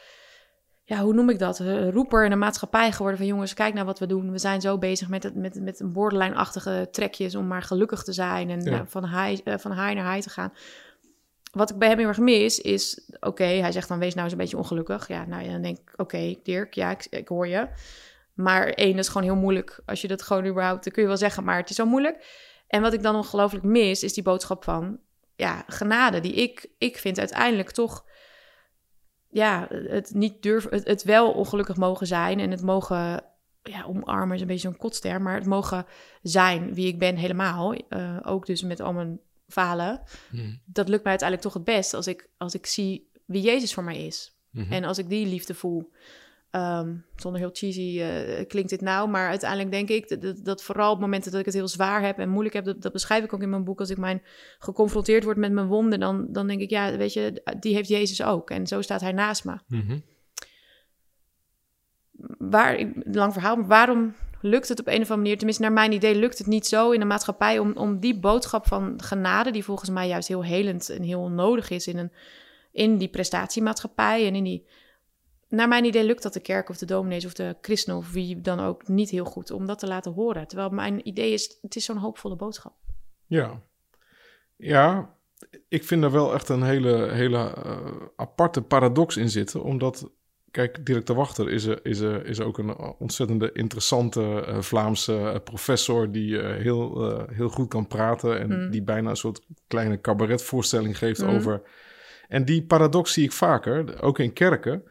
ja, hoe noem ik dat? Een roeper in de maatschappij geworden van jongens, kijk naar wat we doen. We zijn zo bezig met, het, met, met een borderline-achtige trekjes om maar gelukkig te zijn en Ja. nou, van, high, eh, van high naar high te gaan. Wat ik bij hem heel erg mis is, oké, hij zegt dan wees nou eens een beetje ongelukkig. Ja, nou ja, dan denk ik, oké Dirk, ja, ik, ik hoor je. Maar één, dat is gewoon heel moeilijk. Als je dat gewoon überhaupt, dat kun je wel zeggen, maar het is zo moeilijk. En wat ik dan ongelooflijk mis, is die boodschap van, ja, genade. Die ik, ik vind uiteindelijk toch, ja, het niet durven, het, het wel ongelukkig mogen zijn. En het mogen, ja, omarmen is een beetje zo'n kotster. Maar het mogen zijn wie ik ben helemaal. Eh, ook dus met al mijn falen. Mhm. Dat lukt mij uiteindelijk toch het best als ik, als ik zie wie Jezus voor mij is. Mhm. En als ik die liefde voel, ehm, zonder heel cheesy eh, klinkt dit nou, maar uiteindelijk denk ik dat, dat, vooral op momenten dat ik het heel zwaar heb en moeilijk heb, dat, dat beschrijf ik ook in mijn boek, als ik mijn geconfronteerd word met mijn wonden, dan, dan denk ik, ja, weet je, die heeft Jezus ook. En zo staat hij naast me. Mhm. Waar, lang verhaal, maar waarom lukt het op een of andere manier, tenminste naar mijn idee, lukt het niet zo in de maatschappij om, om die boodschap van genade, die volgens mij juist heel helend en heel nodig is in, een, in die prestatiemaatschappij en in die naar mijn idee lukt dat de kerk of de dominees of de christenen of wie dan ook niet heel goed om dat te laten horen. Terwijl mijn idee is, het is zo'n hoopvolle boodschap. Ja. Ja, ik vind er wel echt een hele, hele eh, aparte paradox in zitten. Omdat, kijk, Dirk de Wachter is, is, is ook een ontzettende interessante eh, Vlaamse eh, professor... die eh, heel, eh, heel goed kan praten en Mm. die bijna een soort kleine cabaretvoorstelling geeft Mm. over... En die paradox zie ik vaker, ook in kerken.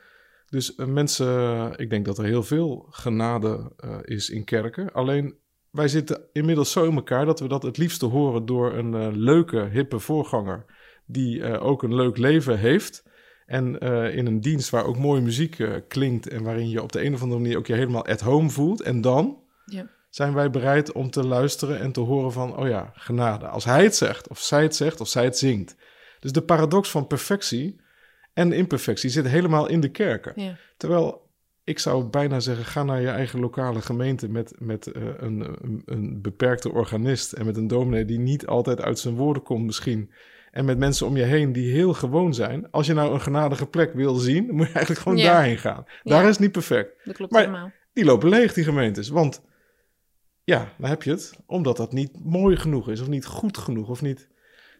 Dus eh, mensen, ik denk dat er heel veel genade eh, is in kerken. Alleen wij zitten inmiddels zo in elkaar dat we dat het liefste horen door een eh, leuke, hippe voorganger. Die ook een leuk leven heeft. En in een dienst waar ook mooie muziek klinkt. En waarin je op de een of andere manier ook je helemaal at home voelt. En dan Ja. zijn wij bereid om te luisteren en te horen van, oh ja, genade. Als hij het zegt, of zij het zegt, of zij het zingt. Dus de paradox van perfectie en imperfectie zit helemaal in de kerken. Ja. Terwijl ik zou bijna zeggen, ga naar je eigen lokale gemeente met, met eh, een, een, een beperkte organist en met een dominee die niet altijd uit zijn woorden komt misschien. En met mensen om je heen die heel gewoon zijn. Als je nou een genadige plek wil zien, moet je eigenlijk gewoon Ja. daarheen gaan. Daar Ja. is het niet perfect. Dat klopt Maar- helemaal. Die lopen leeg, die gemeentes. Want ja, dan heb je het. Omdat dat niet mooi genoeg is of niet goed genoeg of niet...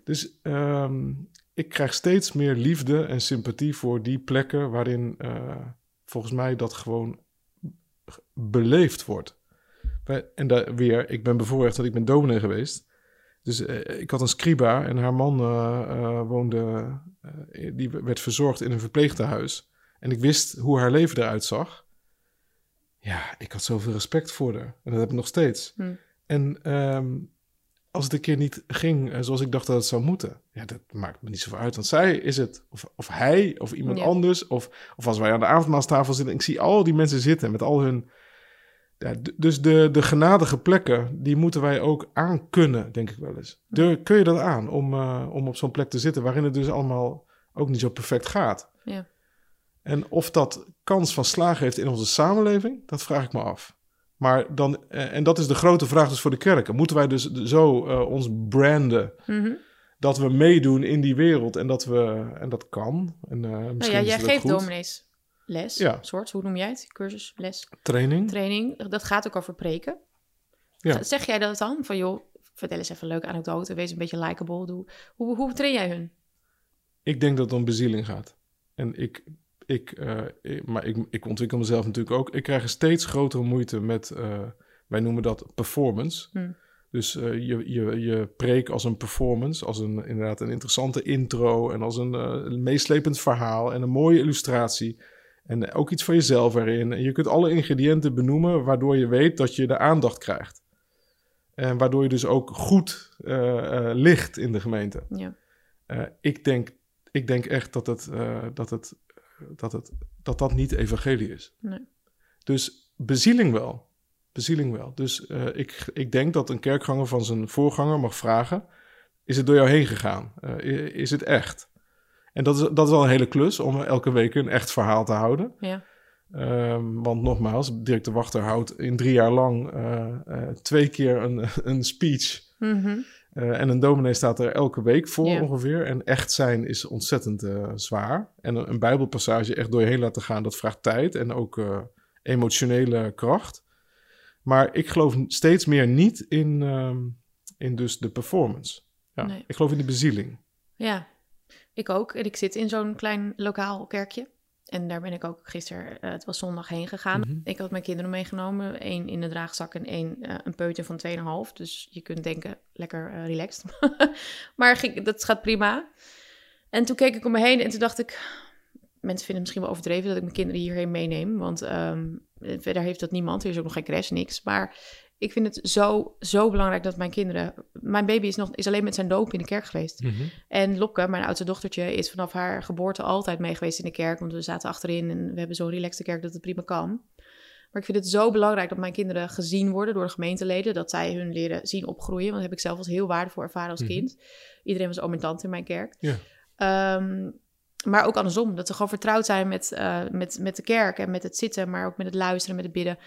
Dus ehm, ik krijg steeds meer liefde en sympathie voor die plekken waarin eh, volgens mij dat gewoon beleefd wordt. En daar weer, ik ben bevoorrecht dat ik ben dominee geweest. Dus eh, ik had een scriba en haar man eh, woonde, die werd verzorgd in een verpleegtehuis. en ik wist hoe haar leven eruit zag. Ja, ik had zoveel respect voor haar. En dat heb ik nog steeds. Hm. En ehm, als het een keer niet ging eh, zoals ik dacht dat het zou moeten, ja, dat maakt me niet zoveel uit. Want zij is het, of, of hij, of iemand Ja. anders, of, of als wij aan de avondmaalstafel zitten, ik zie al die mensen zitten met al hun. Ja, dus de, de genadige plekken, die moeten wij ook aankunnen, denk ik wel eens. Kun je dat aan om, eh, om op zo'n plek te zitten waarin het dus allemaal ook niet zo perfect gaat? Ja. En of dat kans van slagen heeft in onze samenleving, dat vraag ik me af. Maar dan, eh, en dat is de grote vraag dus voor de kerken. Moeten wij dus zo eh, ons branden Mhm. dat we meedoen in die wereld en dat we, en dat kan. En, eh, misschien Nou ja, jij geeft goed. dominees les, Ja. soort, hoe noem jij het? Cursus, les, Training. training. Dat gaat ook over preken. Ja. Zeg jij dat dan? Van joh, vertel eens even een leuke anekdote, wees een beetje likable. Doe, hoe, hoe train jij hun? Ik denk dat het om bezieling gaat. En ik, ik, eh, ik- maar ik, ik ontwikkel mezelf natuurlijk ook. Ik krijg een steeds grotere moeite met, eh, wij noemen dat performance. Hm. Dus eh, je, je, je preek als een performance, als een, inderdaad een interessante intro en als een, een meeslepend verhaal en een mooie illustratie. En ook iets van jezelf erin. En je kunt alle ingrediënten benoemen waardoor je weet dat je de aandacht krijgt. En waardoor je dus ook goed ligt in de gemeente. Ja. Ik, denk, ik denk echt dat het, dat, het, dat, het, dat dat niet evangelie is. Nee. Dus bezieling wel. Bezieling wel. Dus eh, ik, ik denk dat een kerkganger van zijn voorganger mag vragen: Is het door jou heen gegaan? Eh, is het echt? En dat is, dat is wel een hele klus om elke week een echt verhaal te houden. Ja. Ehm, want nogmaals, Dirk de Wachter houdt in drie jaar lang eh, twee keer een, [LAUGHS] een speech. Mhm. Eh, en een dominee staat er elke week voor ongeveer. En echt zijn is ontzettend eh, zwaar. En een, een bijbelpassage echt door je heen laten gaan, dat vraagt tijd en ook eh, emotionele kracht. Maar ik geloof steeds meer niet in, ehm, in dus de performance. Ja, Nee. Ik geloof in de bezieling. Ja, ik ook. En ik zit in zo'n klein lokaal kerkje. En daar ben ik ook gisteren, eh, het was zondag, heen gegaan. Mhm. Ik had mijn kinderen meegenomen. één in de draagzak en één eh, een peuter van 2,5. Dus je kunt denken, lekker eh, relaxed. [LAUGHS] maar ging, dat gaat prima. En toen keek ik om me heen en toen dacht ik... Mensen vinden het misschien wel overdreven dat ik mijn kinderen hierheen meeneem. Want ehm, verder heeft dat niemand. Er is ook nog geen crash, niks. Maar ik vind het zo, zo belangrijk dat mijn kinderen... Mijn baby is, nog, is alleen met zijn doop in de kerk geweest. En Lopke, mijn oudste dochtertje, is vanaf haar geboorte altijd mee geweest in de kerk. Want we zaten achterin en we hebben zo'n relaxte kerk dat het prima kan. Maar ik vind het zo belangrijk dat mijn kinderen gezien worden door de gemeenteleden. Dat zij hun leren zien opgroeien. Want dat heb ik zelf als heel waardevol ervaren als Mhm. kind. Iedereen was oom en tante in mijn kerk. Ja. Ehm, maar ook andersom. Dat ze gewoon vertrouwd zijn met, eh, met, met de kerk en met het zitten. Maar ook met het luisteren, met het bidden.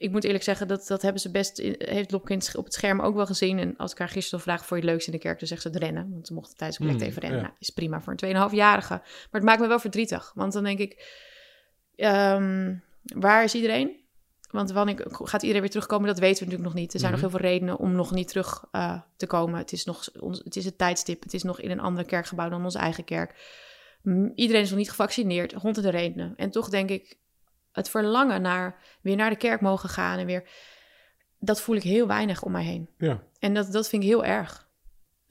Ik moet eerlijk zeggen, dat, dat hebben ze best, in- heeft Lopke in het sch- op het scherm ook wel gezien. En als ik haar gisteren vraag voor je het leukste in de kerk, dan zegt ze het rennen. Want ze mochten tijdens de collect Mm, even rennen. ja. Nou, is prima voor een 2,5-jarige. Maar het maakt me wel verdrietig. Want dan denk ik, ehm, waar is iedereen? Want wanneer gaat iedereen weer terugkomen, dat weten we natuurlijk nog niet. Er zijn Mhm. nog heel veel redenen om nog niet terug eh, te komen. Het is nog ons, het is het tijdstip. Het is nog in een ander kerkgebouw dan onze eigen kerk. Iedereen is nog niet gevaccineerd. Honderden redenen. En toch denk ik, het verlangen naar weer naar de kerk mogen gaan en weer... Dat voel ik heel weinig om mij heen. Ja. En dat, dat vind ik heel erg.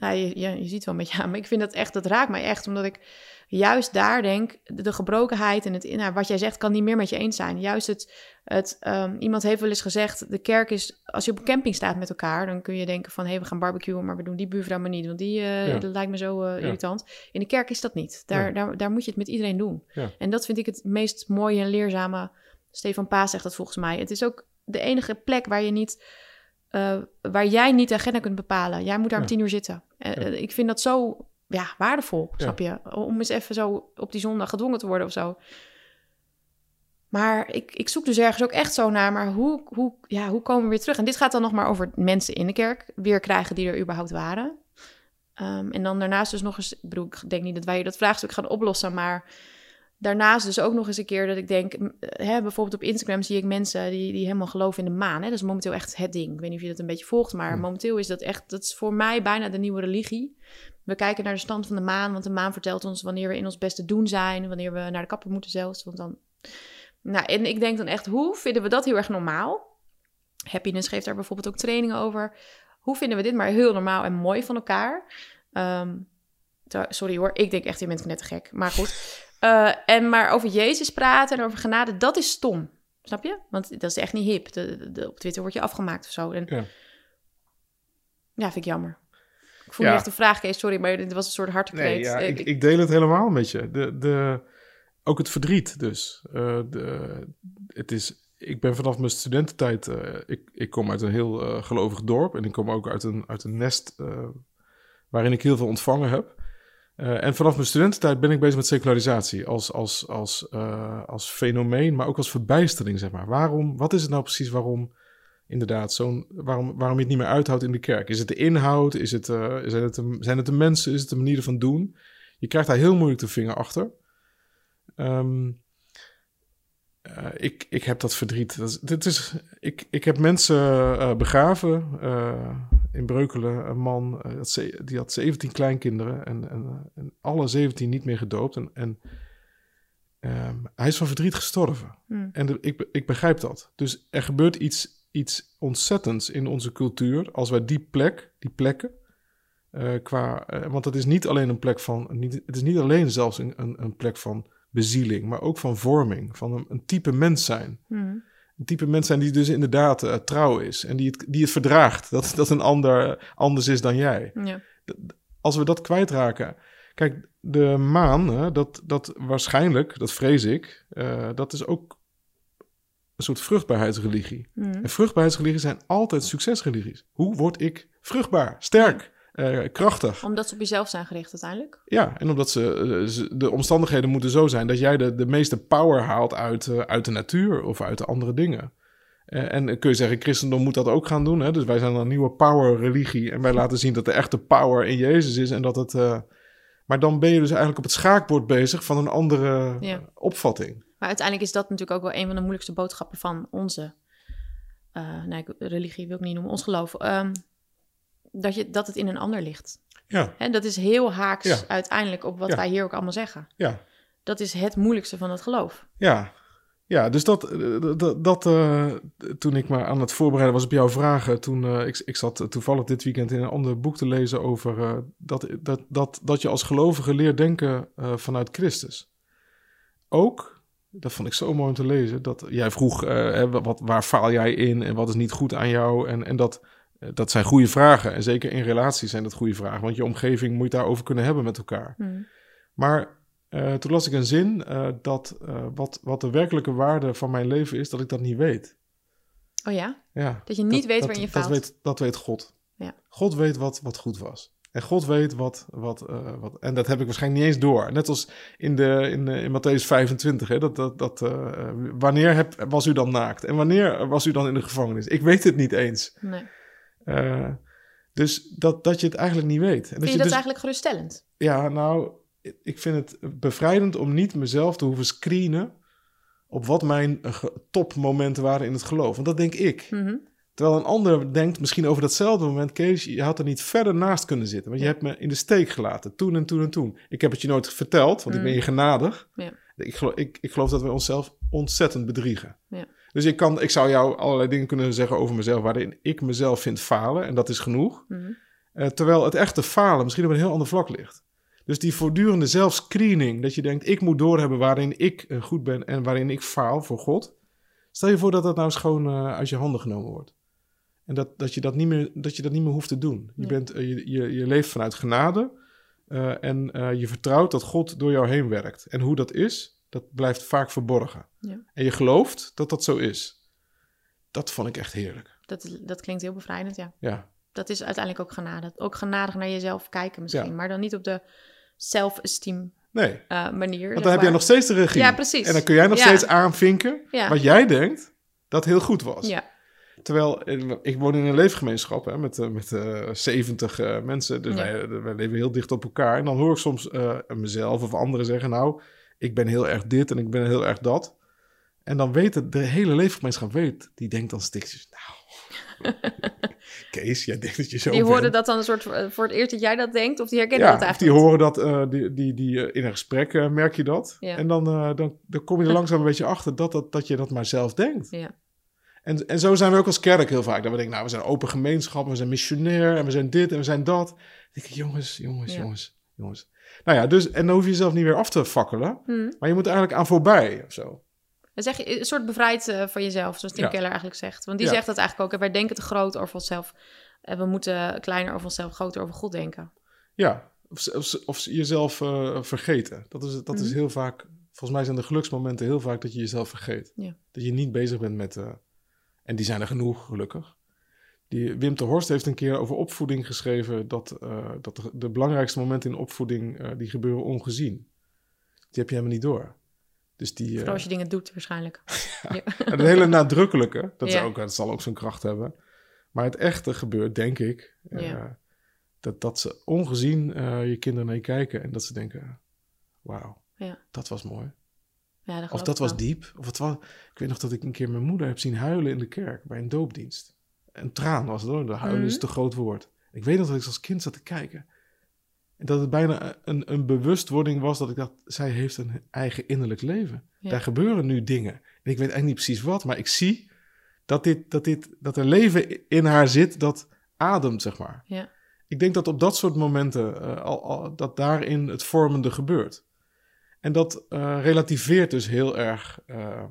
Nou, je, je, je ziet wel met ja, [LAUGHS] maar ik vind dat echt, dat raakt mij echt, omdat ik juist daar denk, de, de gebrokenheid en het, nou, wat jij zegt, kan niet meer met je eens zijn. Juist het, het ehm, iemand heeft wel eens gezegd, de kerk is, als je op een camping staat met elkaar, dan kun je denken van, hé, we gaan barbecuen, maar we doen die buurvrouw maar niet, want die, eh, Ja. dat lijkt me zo eh, Ja. irritant. In de kerk is dat niet. Daar, daar, daar moet je het met iedereen doen. En dat vind ik het meest mooie en leerzame. Stefan Paas zegt dat volgens mij. Het is ook de enige plek waar je niet eh, waar jij niet de agenda kunt bepalen. Jij moet daar om Ja. tien uur zitten. Eh, Ja. eh, ik vind dat zo ja, waardevol, snap je? Om eens even zo op die zondag gedwongen te worden of zo. Maar ik, ik zoek dus ergens ook echt zo naar, maar hoe, hoe, ja, hoe komen we weer terug? En dit gaat dan nog maar over mensen in de kerk weer krijgen die er überhaupt waren. Ehm, en dan daarnaast dus nog eens, ik bedoel, ik denk niet dat wij dat vraagstuk gaan oplossen, maar daarnaast dus ook nog eens een keer dat ik denk, eh, hè, bijvoorbeeld op Instagram zie ik mensen die, die helemaal geloven in de maan. Hè? Dat is momenteel echt het ding. Ik weet niet of je dat een beetje volgt, maar momenteel is dat echt, dat is voor mij bijna de nieuwe religie. We kijken naar de stand van de maan, want de maan vertelt ons wanneer we in ons beste doen zijn, wanneer we naar de kapper moeten zelfs, want dan... Nou, en ik denk dan echt, hoe vinden we dat heel erg normaal? Happiness geeft daar bijvoorbeeld ook trainingen over. Hoe vinden we dit maar heel normaal en mooi van elkaar? Ehm, sorry hoor, ik denk echt, je bent net gek. Maar goed, Eh, en maar over Jezus praten en over genade, dat is stom. Snap je? Want dat is echt niet hip. De, de- op Twitter word je afgemaakt of zo. En, Ja. ja, vind ik jammer. Ik voel Ja. nu echt een vraag, Kees. Sorry, maar dit was een soort hartkreet. Nee, ja, Eh, ik, ik deel het helemaal met je. De, de, ook het verdriet dus. Eh, de, het is, ik ben vanaf mijn studententijd... ik, ik kom uit een heel gelovig dorp... en ik kom ook uit een, uit een nest... waarin ik heel veel ontvangen heb. Eh, en vanaf mijn studententijd ben ik bezig met secularisatie... als, als, als, eh, als fenomeen, maar ook als verbijstering, zeg maar. Waarom, wat is het nou precies waarom... Inderdaad, zo'n, waarom, waarom je het niet meer uithoudt in de kerk? Is het de inhoud? Is het, eh, zijn, het de, zijn het de mensen? Is het de manier van doen? Je krijgt daar heel moeilijk de vinger achter. Ehm, eh, ik, ik heb dat verdriet. Dat is, dit is, ik, ik heb mensen eh, begraven eh, in Breukelen. Een man die had 17 kleinkinderen en, en, en alle 17 niet meer gedoopt. En, en ehm, hij is van verdriet gestorven. Hmm. En de- ik, ik begrijp dat. Dus er gebeurt iets, iets ontzettends in onze cultuur als wij die plek, die plekken, qua, want het is niet alleen een plek van, niet, het is niet alleen zelfs een, een, een plek van bezieling, maar ook van vorming, van een, een type mens zijn. Hmm. Een type mens zijn die dus inderdaad eh, trouw is en die het, die het verdraagt dat, dat een ander anders is dan jij Ja. als we dat kwijtraken. Kijk, de maan, hè, dat, dat waarschijnlijk, dat vrees ik, eh, dat is ook een soort vruchtbaarheidsreligie. Hmm. En vruchtbaarheidsreligieën zijn altijd succesreligies. Hoe word ik vruchtbaar, sterk, eh, krachtig? Omdat ze op jezelf zijn gericht uiteindelijk. Ja, en omdat ze, eh, ze- de omstandigheden moeten zo zijn dat jij de, de meeste power haalt uit, eh, uit de natuur of uit de andere dingen. Eh, en kun je zeggen, christendom moet dat ook gaan doen. Hè? Dus wij zijn een nieuwe power-religie. En wij laten zien dat de echte power in Jezus is. En dat het, maar dan ben je dus eigenlijk op het schaakbord bezig van een andere Ja. opvatting. Maar uiteindelijk is dat natuurlijk ook wel een van de moeilijkste boodschappen van onze nee, religie, wil ik niet noemen, ons geloof. Ehm, dat, je, dat het in een ander ligt. Ja, En dat is heel haaks Ja. uiteindelijk op wat Ja. wij hier ook allemaal zeggen. ja, Dat is het moeilijkste van het geloof. ja. Ja, dus dat, eh, dat, dat eh, toen ik me aan het voorbereiden was op jouw vragen, toen eh, ik, ik zat toevallig dit weekend in een ander boek te lezen over dat, dat, dat, dat je als gelovige leert denken vanuit Christus. Ook, dat vond ik zo mooi om te lezen, dat jij vroeg, hè, wat, waar faal jij in en wat is niet goed aan jou? En, en dat, dat zijn goede vragen. En zeker in relaties zijn dat goede vragen, want je omgeving moet je daarover kunnen hebben met elkaar. Hmm. Maar eh, toen las ik een zin eh, dat eh, wat, wat de werkelijke waarde van mijn leven is, dat ik dat niet weet. Oh ja? Ja, Dat je niet weet waarin je dat faalt. weet, dat weet God. Ja. God weet wat, wat goed was. En God weet wat, wat, eh, wat. En dat heb ik waarschijnlijk niet eens door. Net als in, de, in, de, in Matthäus 25. Hè, dat, dat, dat, eh, eh, wanneer heb, was u dan naakt? En wanneer was u dan in de gevangenis? Ik weet het niet eens. Nee. Eh, dus dat, dat je het eigenlijk niet weet. En Vind je je dat dus- eigenlijk geruststellend? ja, nou, ik vind het bevrijdend om niet mezelf te hoeven screenen op wat mijn eh, topmomenten waren in het geloof. Want dat denk ik. Mhm. Terwijl een ander denkt misschien over datzelfde moment, Kees, je had er niet verder naast kunnen zitten. Want je hebt me in de steek gelaten, toen en toen en toen. Ik heb het je nooit verteld, want ik ben Mm. je genadig. Ja. Ik, geloof, ik, ik geloof dat we onszelf ontzettend bedriegen. Ja. Dus ik, kan, ik zou jou allerlei dingen kunnen zeggen over mezelf waarin ik mezelf vind falen. En dat is genoeg. Mhm. Eh, terwijl het echte falen misschien op een heel ander vlak ligt. Dus die voortdurende zelfscreening, dat je denkt, ik moet doorhebben waarin ik eh, goed ben en waarin ik faal voor God. Stel je voor dat dat nou eens gewoon eh, uit je handen genomen wordt. En dat, dat, je dat, niet meer, dat je dat niet meer hoeft te doen. Je, bent, je, je, je leeft vanuit genade en je vertrouwt dat God door jou heen werkt. En hoe dat is, dat blijft vaak verborgen. Ja. En je gelooft dat dat zo is. Dat vond ik echt heerlijk. Dat, dat klinkt heel bevrijdend, ja. Ja, Dat is uiteindelijk ook genade. Ook genadig naar jezelf kijken misschien. Ja. Maar dan niet op de self-esteem nee. eh, manier. Want dan heb jij nog steeds de regie. Ja, precies. En dan kun jij nog Ja. steeds aanvinken wat jij denkt dat heel goed was. Ja, Terwijl, eh, ik woon in een leefgemeenschap hè, met, eh, met eh 70 eh, mensen. Dus Ja. wij, wij leven heel dicht op elkaar. En dan hoor ik soms mezelf of anderen zeggen... nou, ik ben heel erg dit en ik ben heel erg dat. En dan weet het, de hele leefgemeenschap weet... die denkt dan stikjes... nou, [LAUGHS] Kees, jij denkt dat je zo die bent. hoorden dat dan een soort eh, voor het eerst dat jij dat denkt, of die herkennen Ja, dat eigenlijk die horen dat, eh, die, die, die, eh, in een gesprek merk je dat. Ja. En dan, dan, dan kom je er langzaam een beetje achter dat, dat, dat je dat maar zelf denkt. Ja, En, en zo zijn we ook als kerk heel vaak. Dat we denken, nou, we zijn open gemeenschap, we zijn missionair en we zijn dit en we zijn dat. Dan denk ik, jongens, jongens, jongens, jongens. Nou ja, dus, en dan hoef je jezelf niet weer af te fakkelen. Hm. Maar je moet eigenlijk aan voorbij of zo. Dan zeg je een soort bevrijd eh, van jezelf, zoals Tim Ja. Keller eigenlijk zegt. Want die Ja. zegt dat eigenlijk ook. Wij denken te groot over onszelf. En we moeten kleiner over onszelf, groter over God denken. Ja, of, of, of jezelf eh, vergeten. Dat, is, dat is Mhm. heel vaak, volgens mij zijn de geluksmomenten heel vaak dat je jezelf vergeet. Ja. Dat je niet bezig bent met, eh, en die zijn er genoeg, gelukkig. Die, Wim de Horst heeft een keer over opvoeding geschreven dat, eh, dat de, de belangrijkste momenten in opvoeding, eh, die gebeuren ongezien. Die heb je helemaal niet door. Dus die, Vooral eh, als je dingen doet, waarschijnlijk. [LAUGHS] Ja. En het hele nadrukkelijke, dat, Ja. ook, dat zal ook zijn kracht hebben. Maar het echte gebeurt, denk ik, eh, Ja. dat, dat ze ongezien eh, je kinderen naar je kijken en dat ze denken, wauw, Ja. dat was mooi. Ja, dat Of dat was diep. Of het was, ik weet nog dat ik een keer mijn moeder heb zien huilen in de kerk bij een doopdienst. Een traan was het hoor, de huilen is Mhm. te groot woord. Ik weet nog dat ik als kind zat te kijken. En dat het bijna een, een bewustwording was dat ik dacht, zij heeft een eigen innerlijk leven. Ja. Daar gebeuren nu dingen. En ik weet eigenlijk niet precies wat, maar ik zie dat, dit, dat, dit, dat er leven in haar zit dat ademt, zeg maar. Ja. Ik denk dat op dat soort momenten, eh, al, al, dat daarin het vormende gebeurt. En dat eh, relativeert dus heel erg eh,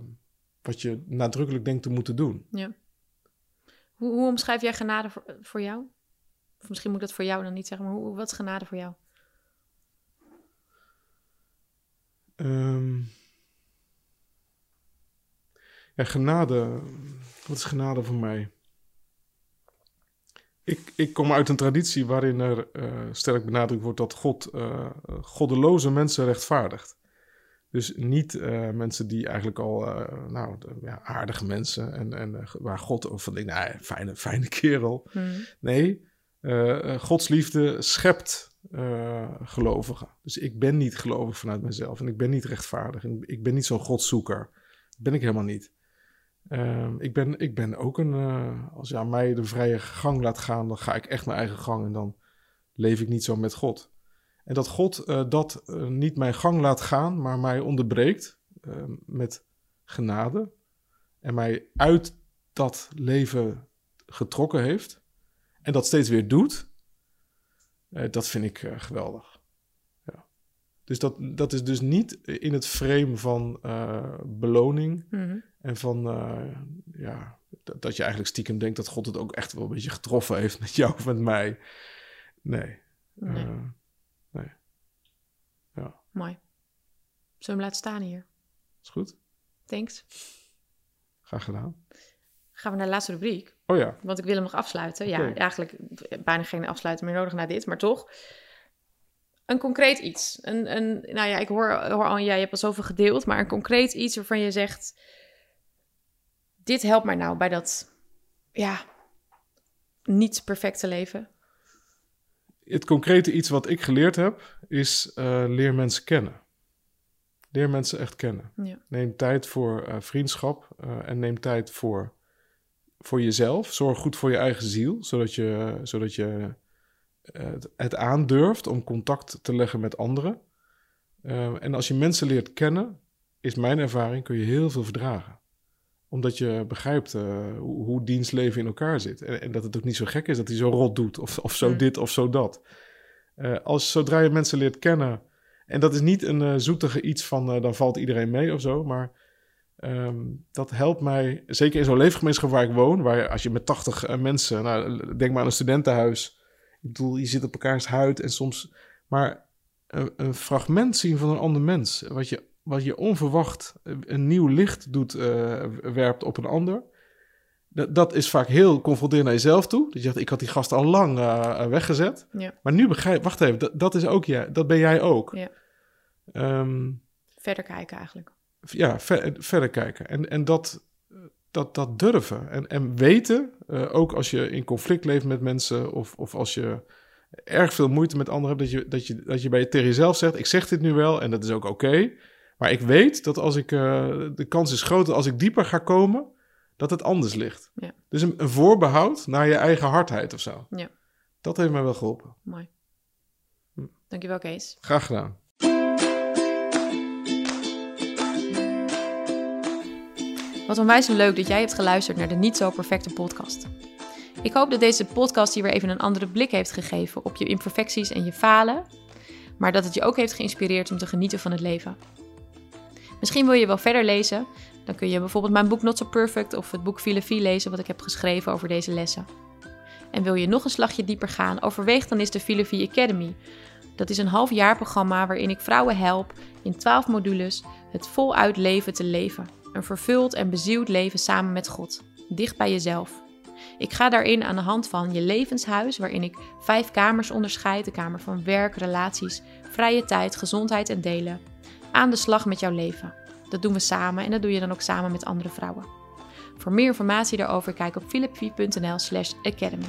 wat je nadrukkelijk denkt te moeten doen. Ja. Hoe, hoe omschrijf jij genade voor, voor jou? Of misschien moet ik dat voor jou dan niet zeggen, maar hoe, wat is genade voor jou? Ehm ja, genade. Wat is genade voor mij? Ik, ik kom uit een traditie waarin er eh, sterk benadrukt wordt dat God eh, goddeloze mensen rechtvaardigt. Dus niet eh, mensen die eigenlijk al, eh, nou, ja, aardige mensen en, en eh, waar God over denkt, nou, fijne, fijne [LAUGHS] kerel. Hm. Nee, Gods liefde schept gelovigen. Dus ik ben niet gelovig vanuit mezelf en ik ben niet rechtvaardig en ik ben niet zo'n godszoeker. Dat ben ik helemaal niet. Ehm, ik, ben, ik ben ook een, als je aan mij de vrije gang laat gaan, dan ga ik echt mijn eigen gang en dan leef ik niet zo met God. En dat God eh, dat eh, niet mijn gang laat gaan, maar mij onderbreekt eh, met genade en mij uit dat leven getrokken heeft en dat steeds weer doet, dat vind ik geweldig. Ja. Dus dat, dat is dus niet in het frame van beloning Mhm. en van ja, dat, je eigenlijk stiekem denkt dat God het ook echt wel een beetje getroffen heeft met jou of met mij. Nee. Nee. Mooi. Zullen we hem laten staan hier? is goed. Thanks. Graag gedaan. Gaan we naar de laatste rubriek. Oh ja, Want ik wil hem nog afsluiten. Ja, eigenlijk bijna geen afsluiten meer nodig na dit, maar toch. Een concreet iets. Een, een, nou ja, ik hoor, hoor al, ja, je hebt al zoveel gedeeld, maar een concreet iets waarvan je zegt: Dit helpt mij nou bij dat, ja, niet perfecte leven. Het concrete iets wat ik geleerd heb is eh, leer mensen kennen. Leer mensen echt kennen. Ja. Neem tijd voor eh, vriendschap eh, en neem tijd voor, voor jezelf. Zorg goed voor je eigen ziel, zodat je, zodat je het, aandurft om contact te leggen met anderen. En als je mensen leert kennen, is mijn ervaring, kun je heel veel verdragen. Omdat je begrijpt eh, hoe, hoe dienstleven in elkaar zit. En, en dat het ook niet zo gek is dat hij zo rot doet, of, of zo Mm. dit of zo dat. Eh, als zodra je mensen leert kennen, en dat is niet een eh, zoetige iets van dan valt iedereen mee of zo, maar ehm, dat helpt mij, zeker in zo'n leefgemeenschap waar ik woon, waar als je met 80 eh, mensen, nou, denk maar aan een studentenhuis, ik bedoel, je zit op elkaars huid en soms, maar een, een fragment zien van een ander mens, wat je, wat je onverwacht een nieuw licht doet, eh, werpt op een ander. Dat, dat is vaak heel confronterend naar jezelf toe. Dat je zegt, ik had die gast al lang eh, weggezet. Ja. Maar nu begrijp, wacht even, dat, dat is ook jij, dat ben jij ook. Ja. Ehm, Verder kijken eigenlijk. ja, ver- verder kijken. En, en dat, dat, dat durven. En, en weten, eh, ook als je in conflict leeft met mensen... of, of als je erg veel moeite met anderen hebt... dat je, dat je, dat je bij tegen jezelf zegt... ik zeg dit nu wel en dat is ook oké... maar ik weet dat als ik... eh, de kans is groter als ik dieper ga komen... dat het anders ligt. Ja. Dus een, een voorbehoud naar je eigen hardheid of zo. Ja. Dat heeft mij wel geholpen. Mooi. Hm. Dankjewel, Kees. Graag gedaan. Wat onwijs leuk dat jij hebt geluisterd naar de Niet Zo Perfecte podcast. Ik hoop dat deze podcast je weer even een andere blik heeft gegeven op je imperfecties en je falen. maar dat het je ook heeft geïnspireerd om te genieten van het leven. Misschien wil je wel verder lezen. Dan kun je bijvoorbeeld mijn boek Not So Perfect of het boek Filosofie lezen wat ik heb geschreven over deze lessen. En wil je nog een slagje dieper gaan, overweeg dan eens de Filosofie Academy. Dat is een halfjaarprogramma waarin ik vrouwen help in 12 modules het voluit leven te leven. Een vervuld en bezield leven samen met God, dicht bij jezelf. Ik ga daarin aan de hand van je levenshuis, waarin ik vijf kamers onderscheid: de kamer van werk, relaties, vrije tijd, gezondheid en delen. Aan de slag met jouw leven. Dat doen we samen en dat doe je dan ook samen met andere vrouwen. Voor meer informatie daarover kijk op philipvie.nl/academy.